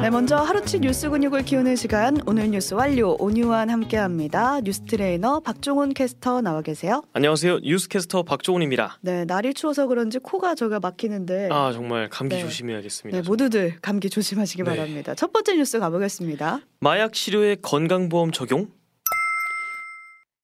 네, 먼저 하루치 뉴스 근육을 키우는 시간 오늘 뉴스 완료 오뉴완 함께합니다. 뉴스 트레이너 박종훈 캐스터 나와 계세요. 안녕하세요. 뉴스 캐스터 박종훈입니다. 네, 날이 추워서 그런지 코가 저가 막히는데 아 정말 감기 네. 조심해야겠습니다. 네, 모두들 감기 조심하시기 네. 바랍니다. 첫 번째 뉴스 가보겠습니다. 마약 치료에 건강보험 적용?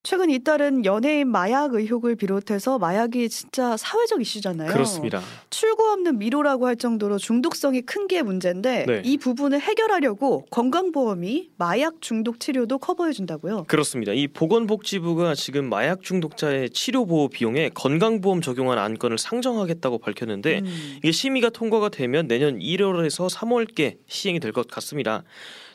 최근 잇따른 연예인 마약 의혹을 비롯해서 마약이 진짜 사회적 이슈잖아요. 그렇습니다. 출구 없는 미로라고 할 정도로 중독성이 큰 게 문제인데 네. 이 부분을 해결하려고 건강보험이 마약 중독 치료도 커버해 준다고요. 그렇습니다. 이 보건복지부가 지금 마약 중독자의 치료 보호 비용에 건강보험 적용한 안건을 상정하겠다고 밝혔는데 음. 이게 심의가 통과가 되면 내년 1월에서 3월께 시행이 될 것 같습니다.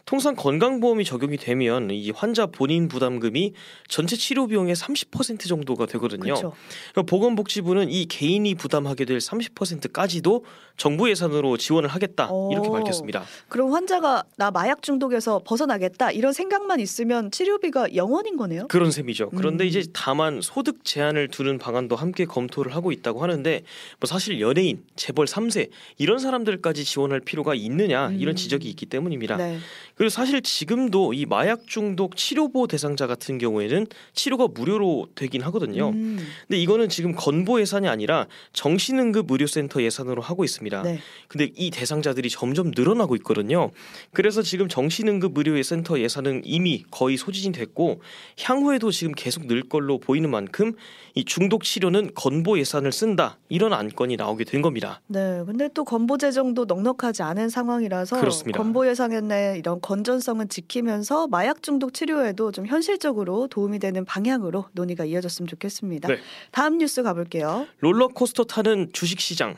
통상 건강보험이 적용이 되면 이 환자 본인 부담금이 전체 치료 비용의 30% 정도가 되거든요. 그렇죠. 그러니까 보건복지부는 이 개인이 부담하게 될 30%까지도 정부 예산으로 지원을 하겠다 이렇게 오. 밝혔습니다. 그럼 환자가 나 마약 중독에서 벗어나겠다 이런 생각만 있으면 치료비가 영원인 거네요. 그런 셈이죠. 그런데 음. 이제 다만 소득 제한을 두는 방안도 함께 검토를 하고 있다고 하는데 뭐 사실 연예인, 재벌 3세 이런 사람들까지 지원할 필요가 있느냐 이런 음. 지적이 있기 때문입니다. 네. 그리고 사실 지금도 이 마약 중독 치료 보호 대상자 같은 경우에는 치료가 무료로 되긴 하거든요. 음. 근데 이거는 지금 건보 예산이 아니라 정신응급 의료센터 예산으로 하고 있습니다. 네. 근데 이 대상자들이 점점 늘어나고 있거든요. 그래서 지금 정신응급 의료센터 예산은 이미 거의 소진이 됐고 향후에도 지금 계속 늘 걸로 보이는 만큼 이 중독 치료는 건보 예산을 쓴다 이런 안건이 나오게 된 겁니다. 네. 근데 또 건보 재정도 넉넉하지 않은 상황이라서 그렇습니다. 건보 예산의 이런 건전성은 지키면서 마약 중독 치료에도 좀 현실적으로 도움이 되는 방향으로 논의가 이어졌으면 좋겠습니다. 네. 다음 뉴스 가볼게요. 롤러코스터 타는 주식시장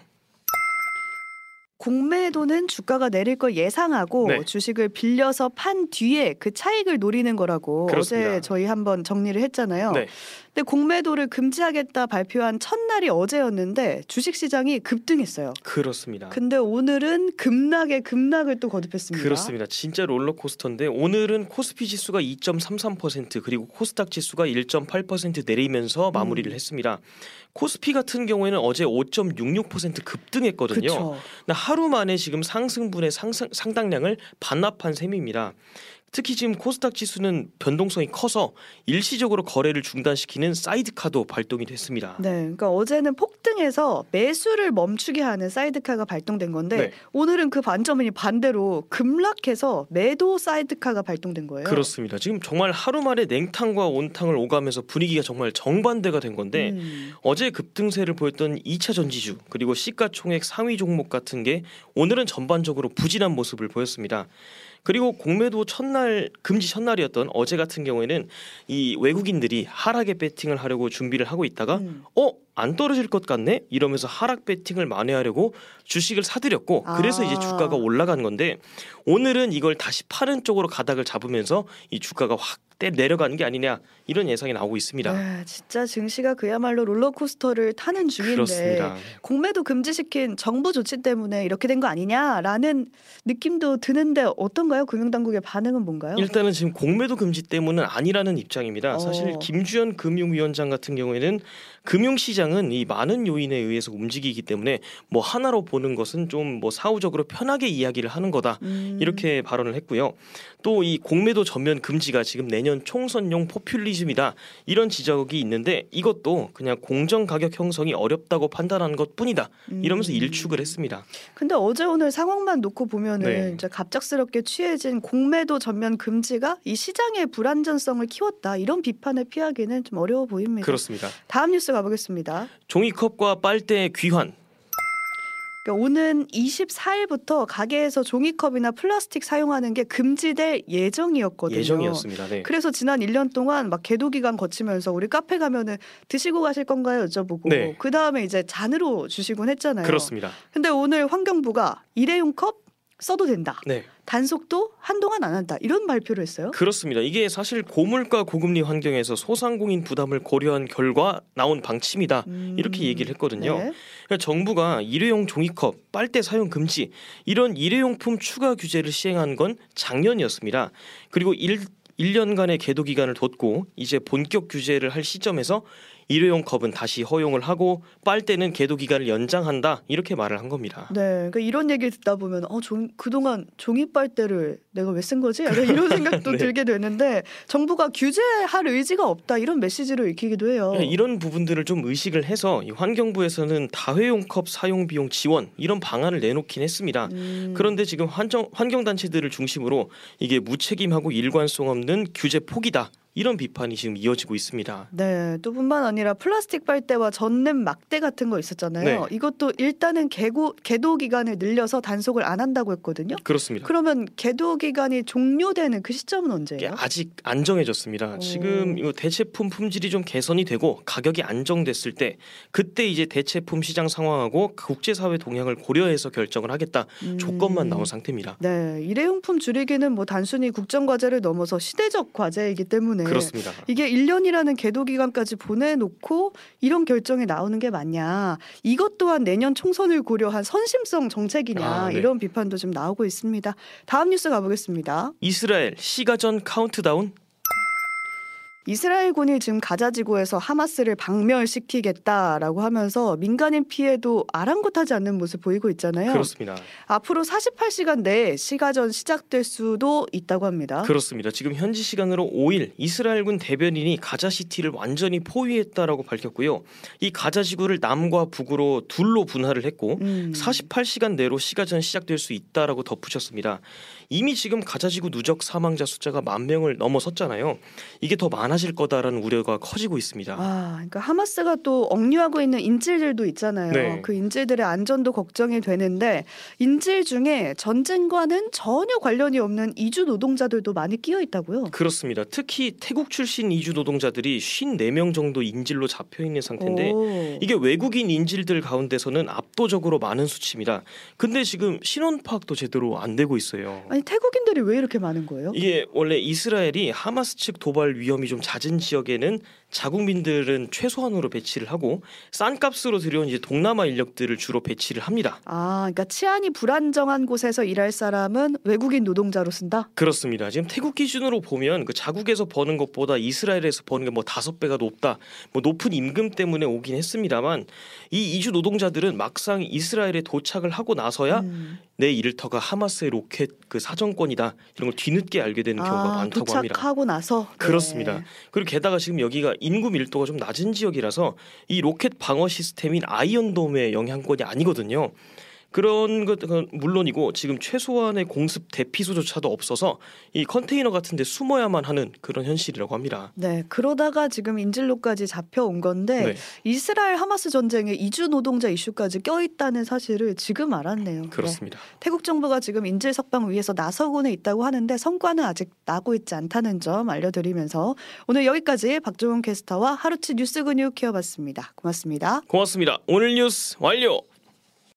공매도는 주가가 내릴 걸 예상하고 네. 주식을 빌려서 판 뒤에 그 차익을 노리는 거라고 그렇습니다. 어제 저희 한번 정리를 했잖아요. 네. 근데 공매도를 금지하겠다 발표한 첫날이 어제였는데 주식 시장이 급등했어요. 그렇습니다. 근데 오늘은 급락에 급락을 또 거듭했습니다. 그렇습니다. 진짜 롤러코스터인데 오늘은 코스피 지수가 2.33% 그리고 코스닥 지수가 1.8% 내리면서 마무리를 음. 했습니다. 코스피 같은 경우에는 어제 5.66% 급등했거든요. 그렇죠. 하루 만에 지금 상승분의 상승, 상당량을 반납한 셈입니다. 특히 지금 코스닥 지수는 변동성이 커서 일시적으로 거래를 중단시키는 사이드카도 발동이 됐습니다. 네, 그러니까 어제는 폭등해서 매수를 멈추게 하는 사이드카가 발동된 건데 네. 오늘은 그 반점이 반대로 급락해서 매도 사이드카가 발동된 거예요. 그렇습니다. 지금 정말 하루 만에 냉탕과 온탕을 오가면서 분위기가 정말 정반대가 된 건데 음. 어제 급등세를 보였던 2차 전지주 그리고 시가총액 상위 종목 같은 게 오늘은 전반적으로 부진한 모습을 보였습니다. 그리고 공매도 첫날 금지 첫날이었던 어제 같은 경우에는 이 외국인들이 하락에 배팅을 하려고 준비를 하고 있다가 음. 어? 안 떨어질 것 같네? 이러면서 하락 배팅을 만회하려고 주식을 사들였고 그래서 이제 아. 주가가 올라간 건데 오늘은 이걸 다시 파는 쪽으로 가닥을 잡으면서 이 주가가 확 때- 내려가는 게 아니냐 이런 예상이 나오고 있습니다. 네, 진짜 증시가 그야말로 롤러코스터를 타는 중인데 그렇습니다. 공매도 금지시킨 정부 조치 때문에 이렇게 된 거 아니냐라는 느낌도 드는데 어떤가요? 금융당국의 반응은 뭔가요? 일단은 지금 공매도 금지 때문은 아니라는 입장입니다. 사실 어. 김주현 금융위원장 같은 경우에는 금융시장은 이 많은 요인에 의해서 움직이기 때문에 뭐 하나로 보는 것은 좀 뭐 사후적으로 편하게 이야기를 하는 거다 음. 이렇게 발언을 했고요. 또 이 공매도 전면 금지가 지금 내년 총선용 포퓰리즘이다 이런 지적이 있는데 이것도 그냥 공정 가격 형성이 어렵다고 판단하는 것뿐이다 이러면서 음. 일축을 했습니다. 근데 어제 오늘 상황만 놓고 보면은 네. 이제 갑작스럽게 취해진 공매도 전면 금지가 이 시장의 불안전성을 키웠다 이런 비판을 피하기는 좀 어려워 보입니다. 그렇습니다. 다음 뉴스 가보겠습니다. 종이컵과 빨대 귀환 그러니까 오는 24일부터 가게에서 종이컵이나 플라스틱 사용하는 게 금지될 예정이었거든요. 예정이었습니다. 네. 그래서 지난 1년 동안 막 계도 기간 거치면서 우리 카페 가면은 드시고 가실 건가요 여쭤보고 네. 그 다음에 이제 잔으로 주시곤 했잖아요. 그렇습니다. 근데 오늘 환경부가 일회용 컵 써도 된다. 네. 단속도 한동안 안 한다. 이런 발표를 했어요. 그렇습니다. 이게 사실 고물가 고금리 환경에서 소상공인 부담을 고려한 결과 나온 방침이다. 음, 이렇게 얘기를 했거든요. 네. 그러니까 정부가 일회용 종이컵, 빨대 사용 금지 이런 일회용품 추가 규제를 시행한 건 작년이었습니다. 그리고 일 1년간의 계도 기간을 뒀고 이제 본격 규제를 할 시점에서 일회용 컵은 다시 허용을 하고 빨대는 계도 기간을 연장한다 이렇게 말을 한 겁니다. 네, 그러니까 이런 얘기를 듣다 보면 어, 종, 그동안 종이 빨대를 내가 왜 쓴 거지? 이런 생각도 네. 들게 되는데 정부가 규제할 의지가 없다 이런 메시지를 읽히기도 해요. 네, 이런 부분들을 좀 의식을 해서 이 환경부에서는 다회용 컵 사용 비용 지원 이런 방안을 내놓긴 했습니다. 음, 그런데 지금 환경 환경 단체들을 중심으로 이게 무책임하고 일관성 없는 규제 포기다 이런 비판이 지금 이어지고 있습니다. 네, 또 뿐만 아니라 플라스틱 빨대와 전냄 막대 같은 거 있었잖아요. 네. 이것도 일단은 개고, 개도 기간을 늘려서 단속을 안 한다고 했거든요. 그렇습니다. 그러면 개도 기간이 종료되는 그 시점은 언제예요? 아직 안 정해졌습니다. 오. 지금 이 대체품 품질이 좀 개선이 되고 가격이 안정됐을 때 그때 이제 대체품 시장 상황하고 국제사회 동향을 고려해서 결정을 하겠다 음. 조건만 나온 상태입니다. 네, 일회용품 줄이기는 뭐 단순히 국정 과제를 넘어서 시대적 과제이기 때문에 그렇습니다. 이게 1년이라는 계도 기간까지 보내놓고 이런 결정이 나오는 게 맞냐? 이것 또한 내년 총선을 고려한 선심성 정책이냐? 아, 네. 이런 비판도 좀 나오고 있습니다. 다음 뉴스 가보겠습니다. 이스라엘 시가전 카운트다운 이스라엘군이 지금 가자지구에서 하마스를 박멸시키겠다라고 하면서 민간인 피해도 아랑곳하지 않는 모습 보이고 있잖아요. 그렇습니다. 앞으로 48시간 내에 시가전 시작될 수도 있다고 합니다. 그렇습니다. 지금 현지 시간으로 5일 이스라엘군 대변인이 가자 시티를 완전히 포위했다라고 밝혔고요. 이 가자 지구를 남과 북으로 둘로 분할을 했고 음. 48시간 내로 시가전 시작될 수 있다라고 덧붙였습니다. 이미 지금 가자 지구 누적 사망자 숫자가 만 명을 넘어섰잖아요. 이게 더 많아 질 거다라는 우려가 커지고 있습니다. 아, 그러니까 하마스가 또 억류하고 있는 인질들도 있잖아요. 네. 그 인질들의 안전도 걱정이 되는데 인질 중에 전쟁과는 전혀 관련이 없는 이주 노동자들도 많이 끼어 있다고요. 그렇습니다. 특히 태국 출신 이주 노동자들이 54명 정도 인질로 잡혀 있는 상태인데 오. 이게 외국인 인질들 가운데서는 압도적으로 많은 수치입니다. 근데 지금 신원 파악도 제대로 안 되고 있어요. 아니 태국인들이 왜 이렇게 많은 거예요? 이게 원래 이스라엘이 하마스 측 도발 위험이 좀 잦은 지역에는 자국민들은 최소한으로 배치를 하고 싼 값으로 들여온 이제 동남아 인력들을 주로 배치를 합니다. 아, 그러니까 치안이 불안정한 곳에서 일할 사람은 외국인 노동자로 쓴다. 그렇습니다. 지금 태국 기준으로 보면 그 자국에서 버는 것보다 이스라엘에서 버는 게 뭐 다섯 배가 높다, 뭐 높은 임금 때문에 오긴 했습니다만 이 이주 노동자들은 막상 이스라엘에 도착을 하고 나서야 음. 내 일터가 하마스의 로켓 그 사정권이다 이런 걸 뒤늦게 알게 되는 경우가 아, 많다고 합니다. 도착하고 나서 네. 그렇습니다. 그리고 게다가 지금 여기가 인구 밀도가 좀 낮은 지역이라서 이 로켓 방어 시스템인 아이언돔의 영향권이 아니거든요. 그런 것은 물론이고 지금 최소한의 공습 대피소조차도 없어서 이 컨테이너 같은 데 숨어야만 하는 그런 현실이라고 합니다. 네, 그러다가 지금 인질로까지 잡혀온 건데 네, 이스라엘 하마스 전쟁에 이주 노동자 이슈까지 껴있다는 사실을 지금 알았네요. 네. 그렇습니다. 태국 정부가 지금 인질 석방 위에서 나서고는 있다고 하는데 성과는 아직 나고 있지 않다는 점 알려드리면서 오늘 여기까지 박종훈 캐스터와 하루치 뉴스 근육 키워봤습니다. 고맙습니다. 고맙습니다. 오늘 뉴스 완료.